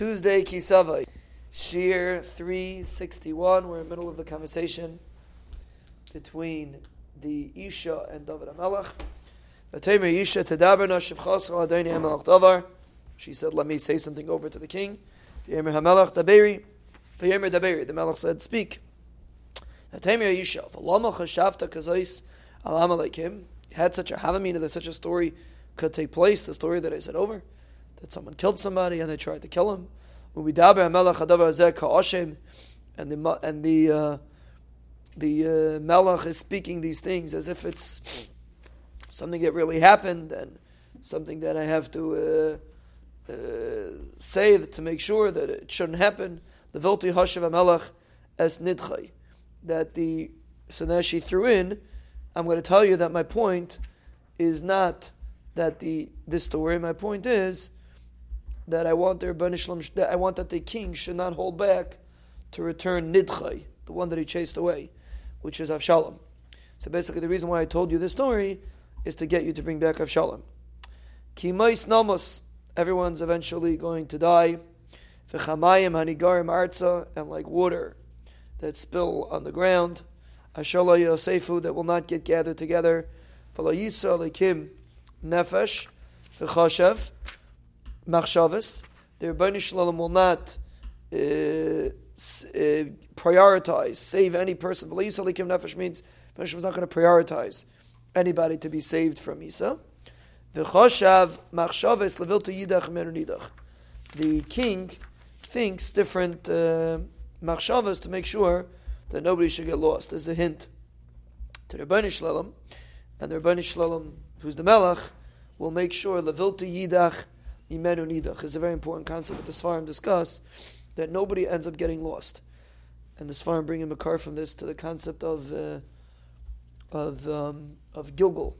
Tuesday, Kisavai. Shir 361. We're in the middle of the conversation between the Isha and David HaMelech. She said, let me say something over to the king. The Melech said, speak. Had such a havamina that such a story could take place, the story that I said over, that someone killed somebody and they tried to kill him. And the and the uh, the uh, Melech is speaking these things as if it's something that really happened and something that I have to uh, uh, say to make sure that it shouldn't happen. The Vilti Hashav Melech es Nidchai. That the Saneshi threw in, I'm going to tell you that my point is not that the this story, my point is that I want their that I want that the king should not hold back to return Nidchai, the one that he chased away, which is Avshalom. So basically, the reason why I told you this story is to get you to bring back Avshalom. Kimais Namos, everyone's eventually going to die. V'chamayim hanigarim arza, and like water that spill on the ground. Ashala yosefu, that will not get gathered together. V'lo yisa nefesh, v'chashev, machshavas. The Rebbeinu Shalom will not uh, uh, prioritize, save any person. V'lo yisa nefesh means Rebbeinu is not going to prioritize anybody to be saved from Isa. V'chashav machshavas levilta yidach nidach. The king thinks different uh, machshavas to make sure that nobody should get lost. There's a hint to the Rebbeinu Shalom, and the Rebbeinu Shalom, who's the Melech, will make sure levilta yidach imenu nidach is a very important concept that the Sfarim discuss that nobody ends up getting lost. And the Sfarim bring a car from this to the concept of uh, of um, of gilgul,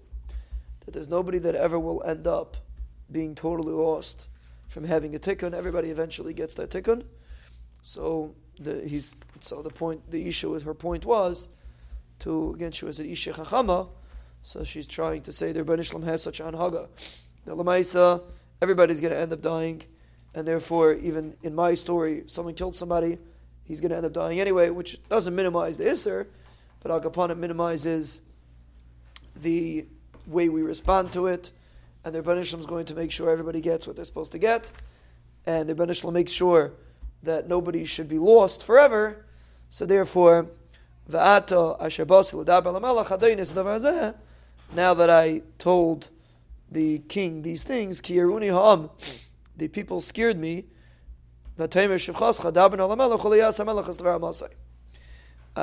that there's nobody that ever will end up being totally lost from having a tikkun. Everybody eventually gets that tikkun. So the he's so the point the issue her point was to again she was an isha chachama, so she's trying to say the Rebbeinu Shalom has such an haga. The lamaisa everybody's going to end up dying, and therefore even in my story, someone killed somebody, he's going to end up dying anyway, which doesn't minimize the iser, but Al Capone minimizes the way we respond to it, and the Rebbeinu is going to make sure everybody gets what they're supposed to get, and the Rebbeinu Shalom makes sure that nobody should be lost forever. So therefore, now that I told the king these things, Kiaruni Ham, the people scared me. Uh,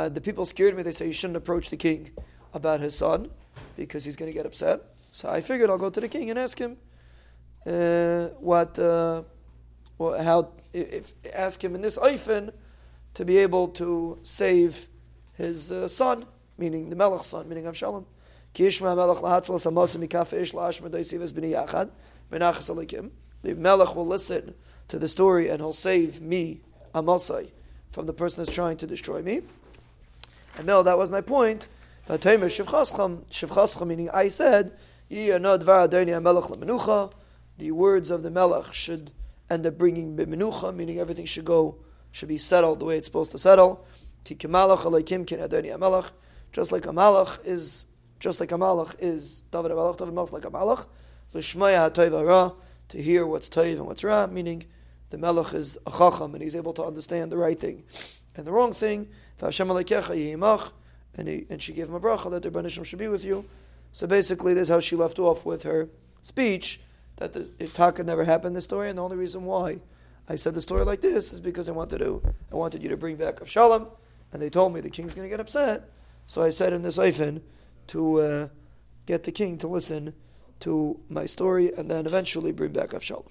the people scared me. They say you shouldn't approach the king about his son because he's going to get upset. So I figured I'll go to the king and ask him uh, what, uh, well, how, if ask him in this oifen to be able to save his uh, son, meaning the Melech's son, meaning Avshalom. The Melech will listen to the story and he'll save me, Amasai, from the person that's trying to destroy me. And Mel, that was my point. Meaning, I said, the words of the Melech should end up bringing menucha, meaning everything should go, should be settled the way it's supposed to settle. Just like a malach is, just like a malach is David Malach, David Malach like a malach. To hear what's toiv and what's ra, meaning the melech is a chacham and he's able to understand the right thing and the wrong thing. And, he, and she gave him a bracha that the Banishim should be with you. So basically, this is how she left off with her speech that the Taka never happened. The story, and the only reason why I said the story like this is because I wanted to. I wanted you to bring back Avshalom, and they told me the king's going to get upset. So I said in this Eifen to uh, get the king to listen to my story, and then eventually bring back Avshalom.